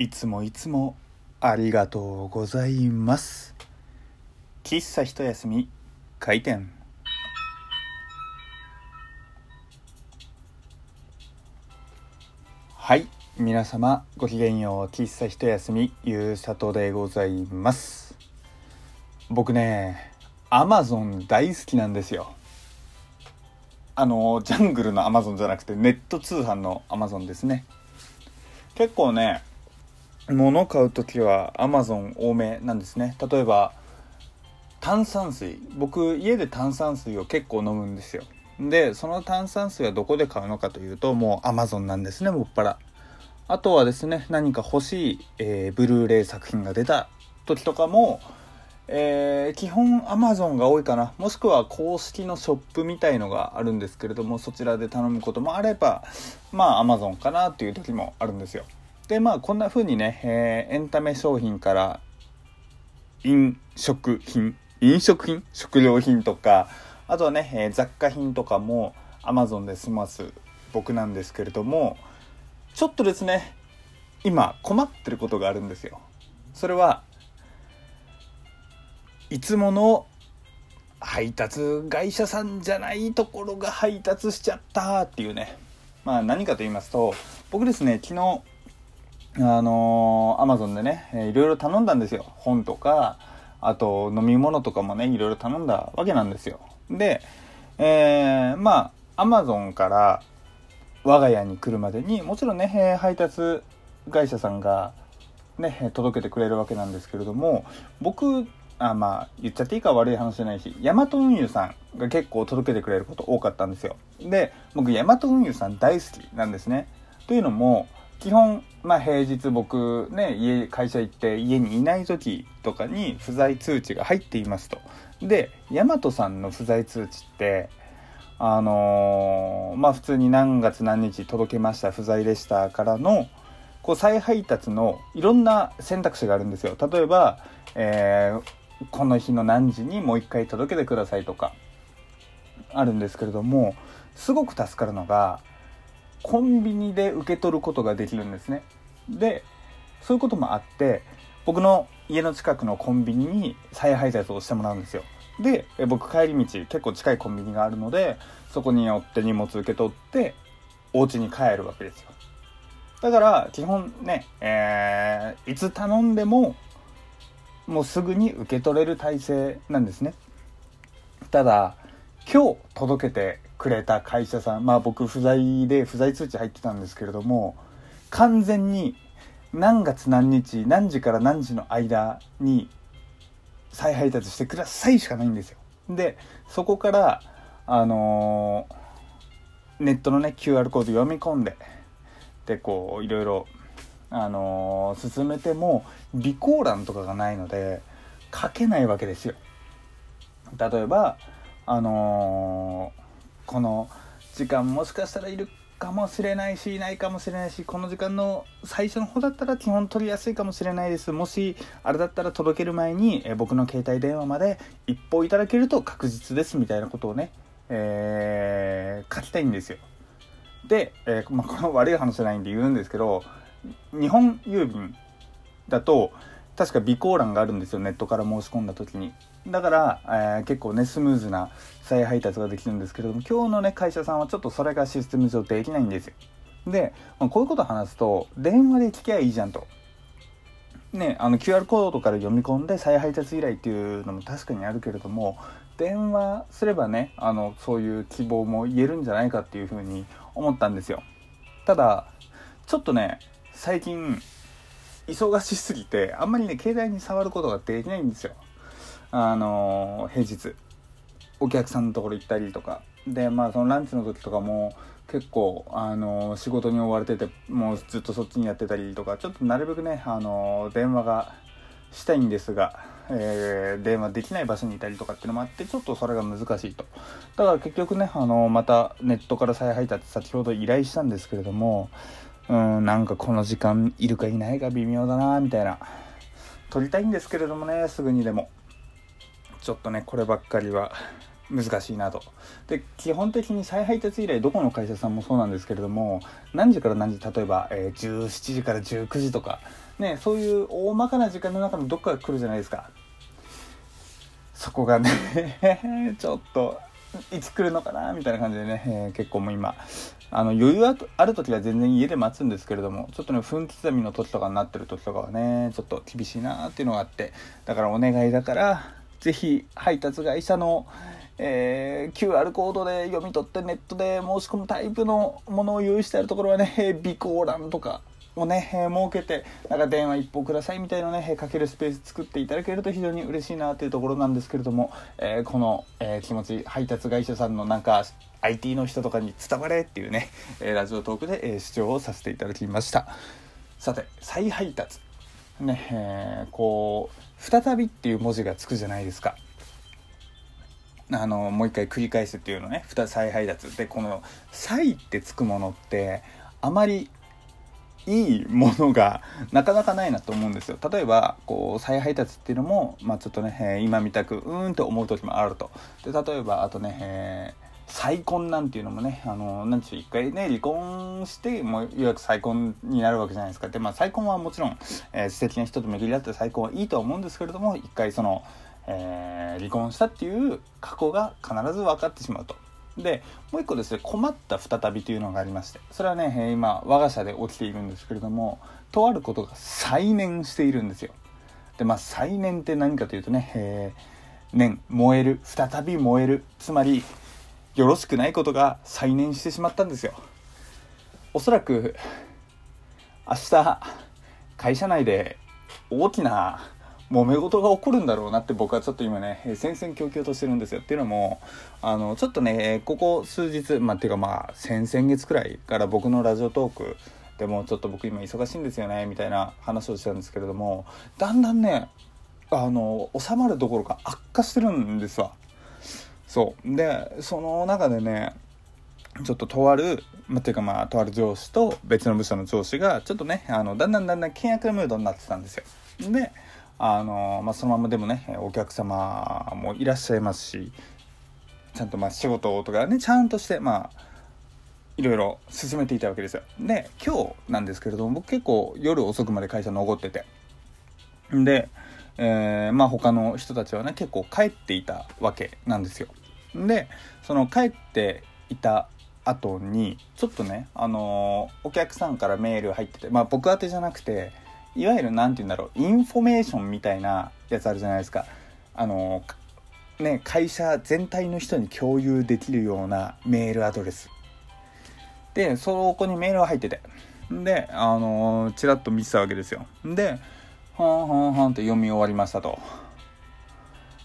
いつもいつもありがとうございます。喫茶一休み開店。はい皆様ごきげんよう。喫茶一休みゆうさとでございます。僕ねアマゾン大好きなんですよ。あのジャングルのアマゾンじゃなくてネット通販のアマゾンですね。結構ね物買う時はアマゾン多めなんですね。例えば炭酸水。僕家で炭酸水を結構飲むんですよ。でその炭酸水はどこで買うのかというともうアマゾンなんですねもっぱら。あとはですね何か欲しい、えー、ブルーレイ作品が出た時とかもえー、基本 Amazon が多いかな。もしくは公式のショップみたいのがあるんですけれどもそちらで頼むこともあればまあ Amazon かなっていう時もあるんですよ。でまあこんな風にね、えー、エンタメ商品から飲食品飲食品？食料品とかあとはね、えー、雑貨品とかも Amazon で済ます僕なんですけれどもちょっとですね今困ってることがあるんですよ。それはいつもの配達会社さんじゃないところが配達しちゃったっていうね。まあ何かと言いますと僕ですね昨日あのアマゾンでね、えいろいろ頼んだんですよ。本とかあと飲み物とかもねいろいろ頼んだわけなんですよ。で、えー、まあアマゾンから我が家に来るまでにもちろんね、配達会社さんがね届けてくれるわけなんですけれども僕あまあ言っちゃっていいか悪い話じゃないしヤマト運輸さんが結構届けてくれること多かったんですよ。で僕ヤマト運輸さん大好きなんですね。というのも基本まあ平日僕ね家会社行って家にいない時とかに不在通知が入っていますと。でヤマトさんの不在通知ってあのー、まあ普通に何月何日届けました不在でしたからのこう再配達のいろんな選択肢があるんですよ。例えば、えー、この日の何時にもう一回届けてくださいとかあるんですけれどもすごく助かるのがコンビニで受け取ることができるんですね。でそういうこともあって僕の家の近くのコンビニに再配達をしてもらうんですよ。で僕帰り道結構近いコンビニがあるのでそこに寄って荷物受け取ってお家に帰るわけですよ。だから基本ね、えー、いつ頼んでももうすぐに受け取れる体制なんですね。ただ今日届けてくれた会社さんまあ僕不在で不在通知入ってたんですけれども完全に何月何日何時から何時の間に再配達してくださいしかないんですよでそこからあのー、ネットのね QR コード読み込んででこういろいろあのー、進めても備考欄とかがないので書けないわけですよ。例えばあの、この時間もしかしたらいるかもしれないしいないかもしれないしこの時間の最初の方だったら基本取りやすいかもしれないです。もしあれだったら届ける前に、え僕の携帯電話まで一報いただけると確実ですみたいなことをね、えー、書きたいんですよ。で、えー、まあ、この悪い話じゃないんで言うんですけど日本郵便だと確か備考欄があるんですよネットから申し込んだ時に。だから、えー、結構ねスムーズな再配達ができるんですけれども今日のね会社さんはちょっとそれがシステム上できないんですよ。で、まあ、こういうこと話すと電話で聞きゃいいじゃんと。ね、あの QR コードから読み込んで再配達依頼っていうのも確かにあるけれども電話すればねあのそういう希望も言えるんじゃないかっていうふうに思ったんですよ。ただちょっとね最近忙しすぎてあんまりね携帯に触ることができないんですよ。あの平日。お客さんのところ行ったりとか。でまあそのランチの時とかも結構あの仕事に追われててもうずっとそっちにやってたりとか。ちょっとなるべくねあの電話がしたいんですが、えー、電話できない場所にいたりとかっていうのもあってちょっとそれが難しいと。だから結局ねあのまたネットから再配達先ほど依頼したんですけれどもうんなんかこの時間いるかいないか微妙だなみたいな。撮りたいんですけれどもねすぐにでも。ちょっとねこればっかりは難しいなと。で基本的に再配達依頼どこの会社さんもそうなんですけれども何時から何時例えば、えー、17時から19時とかねそういう大まかな時間の中のどっかが来るじゃないですか。そこがね ちょっといつ来るのかなみたいな感じでね、えー、結構もう今あの余裕ある時は全然家で待つんですけれどもちょっとね分刻みの時とかになってる時とかはねちょっと厳しいなっていうのがあってだからお願いだから是非配達会社の、えー、QR コードで読み取ってネットで申し込むタイプのものを用意してあるところはね備考欄とかをね、えー、設けてなんか電話一本くださいみたいなねかけるスペース作っていただけると非常に嬉しいなというところなんですけれども、えー、この、えー、気持ち配達会社さんのなんか IT の人とかに伝われっていうね、えラジオトークで、え主張をさせていただきました。さて再配達。ねえこう「再び」っていう文字がつくじゃないですか。あのもう一回繰り返すっていうのね。再配達。でこの「再」ってつくものってあまりいいものがなかなかないなと思うんですよ例えばこう再配達っていうのも、まあ、ちょっとね、え、今見たくうーんと思う時もあるとで例えばあとね、え再婚なんていうのもね、あの、なんちゅう、一回ね、離婚して、もう、いわゆる再婚になるわけじゃないですか。で、まあ、再婚はもちろん、えー、素敵な人と巡り合って再婚はいいとは思うんですけれども、一回その、えー、離婚したっていう過去が必ず分かってしまうと。でもう一個ですね困った再びというのがありましてそれはね今我が社で起きているんですけれどもとあることが再燃しているんですよ。でまあ再燃って何かというとね、えー、燃燃える再び燃えるつまりよろしくないことが再燃してしまったんですよ。おそらく明日会社内で大きな揉め事が起こるんだろうなって僕はちょっと今ね戦々恐々としてるんですよ。っていうのもあのちょっとねここ数日まあていうかまあ先々月くらいから僕のラジオトークでもちょっと僕今忙しいんですよねみたいな話をしたんですけれどもだんだんねあの収まるどころか悪化してるんですわ。そう。でその中でねちょっととある、まあ、っていうかまあとある上司と別の部署の上司がちょっとねあのだんだんだんだん険悪なムードになってたんですよ。であの、まあ、そのままでもねお客様もいらっしゃいますしちゃんとまあ仕事とかねちゃんとしてまあいろいろ進めていたわけですよ。で今日なんですけれども僕結構夜遅くまで会社残ってて。で、えー、まあ他の人たちはね結構帰っていたわけなんですよ。でその帰っていた後にちょっとねあのー、お客さんからメール入っててまあ僕宛てじゃなくていわゆる何て言うんだろうインフォメーションみたいなやつあるじゃないですか。あのね会社全体の人に共有できるようなメールアドレス。でそこにメールが入ってて。であのチラッと見てたわけですよ。ではんはんはんって読み終わりましたと。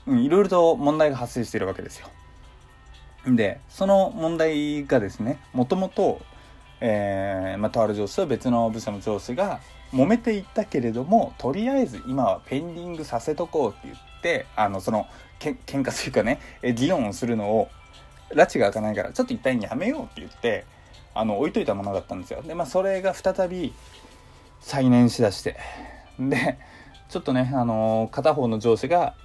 うんいろいろと問題が発生してるわけですよ。でその問題がですねもともとえーまあ、とある上司と別の部署の上司が揉めていったけれどもとりあえず今はペンディングさせとこうって言ってあのそのけ喧嘩というかね議論をするのを拉致が開かないからちょっと一旦やめようって言ってあの置いといたものだったんですよ。でまあそれが再び再燃しだしてでちょっとねあの片方の上司が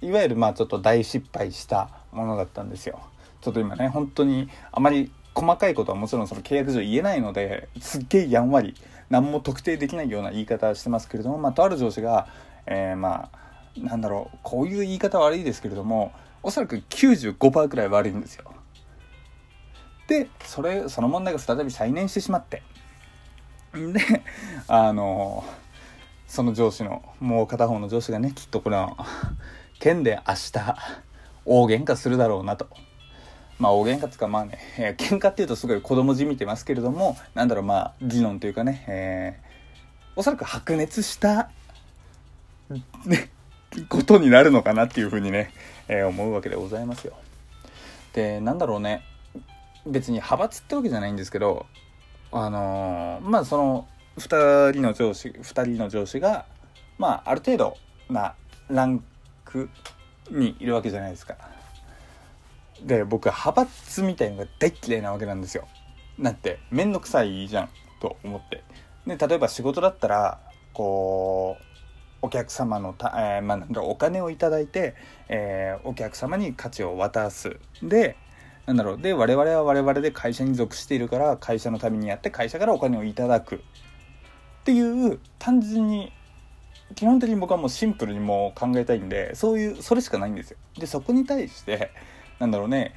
いわゆるまあちょっと大失敗したものだったんですよ。ちょっと今ね本当にあまり細かいことはもちろんその契約上言えないのですっげえやんわり何も特定できないような言い方してますけれども、まあ、とある上司が、えー、まあなんだろうこういう言い方悪いですけれどもおそらく95%くらい悪いんですよ。でそれその問題が再び再燃してしまってであのその上司のもう片方の上司がねきっとこの件で明日大喧嘩するだろうなとまあ大喧嘩つかまあね、えー、喧嘩っていうとすごい子供じみてますけれどもなんだろうまあ議論というかね、えー、おそらく白熱した ねことになるのかなっていうふうにね、えー、思うわけでございますよ。でなんだろうね別に派閥ってわけじゃないんですけどあのー、まあその2人の上司2人の上司がまあある程度なランクにいるわけじゃないですか。で僕派閥みたいのが大嫌いなわけなんですよ。だって面倒くさいじゃん。と思って。で例えば仕事だったらこうお客様のた、えー、まあ、なんだお金を頂いて、えー、お客様に価値を渡す。でなんだろう。で我々は我々で会社に属しているから会社のためにやって会社からお金をいただく。っていう単純に基本的に僕はもうシンプルにもう考えたいんでそういうそれしかないんですよ。でそこに対してなんだろうね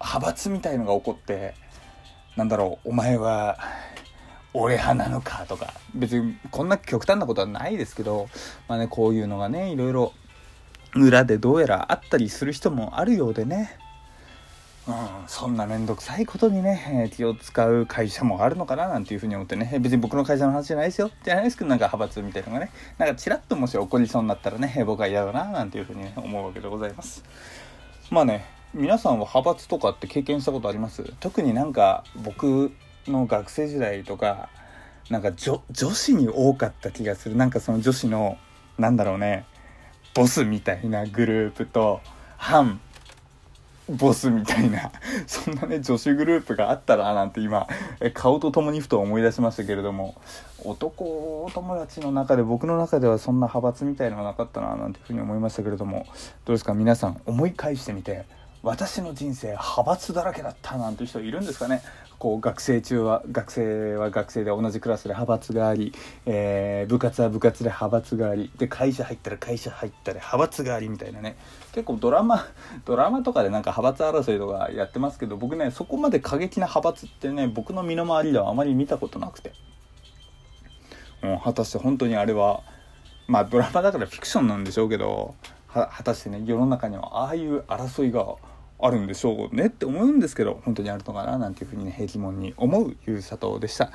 派閥みたいのが起こってなんだろうお前は俺派なのかとか別にこんな極端なことはないですけどまあねこういうのがねいろいろ裏でどうやらあったりする人もあるようでねうん、そんな面倒くさいことにね、気を使う会社もあるのかななんていうふうに思ってね、別に僕の会社の話じゃないですよ。じゃないですけど、なんか派閥みたいなのがね、なんかちらっともし起こりそうになったらね、僕は嫌だななんていうふうに、思うわけでございます。まあね、皆さんは派閥とかって経験したことあります？特になんか僕の学生時代とか、なんか女子に多かった気がする。なんかその女子の、なんだろうね、ボスみたいなグループと、反ボスみたいな そんなね女子グループがあったらなんて今顔と共にふと思い出しましたけれども男友達の中で僕の中ではそんな派閥みたいのがなかったななんていうふうに思いましたけれどもどうですか？皆さん思い返してみて。私の人生派閥だらけだったなんて人いるんですかね。こう学生中は学生は学生で同じクラスで派閥があり、えー、部活は部活で派閥がありで会社入ったら会社入ったら派閥がありみたいなね。結構ドラマドラマとかでなんか派閥争いとかやってますけど僕ねそこまで過激な派閥ってね僕の身の回りではあまり見たことなくて、うん、果たして本当にあれはまあドラマだからフィクションなんでしょうけど果たしてね世の中にはああいう争いがあるんでしょうねって思うんですけど本当にあるのかななんていうふうにね平気もんに思うゆうさとでした。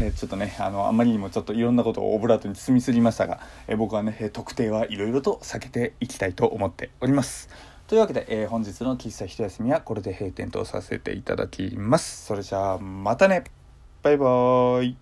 えちょっとねあのあまりにもちょっといろんなことをオブラートに包みすぎましたが、え僕はね特定はいろいろと避けていきたいと思っております。というわけで、えー、本日の喫茶一休みはこれで閉店とさせていただきます。それじゃあまたねバイバーイ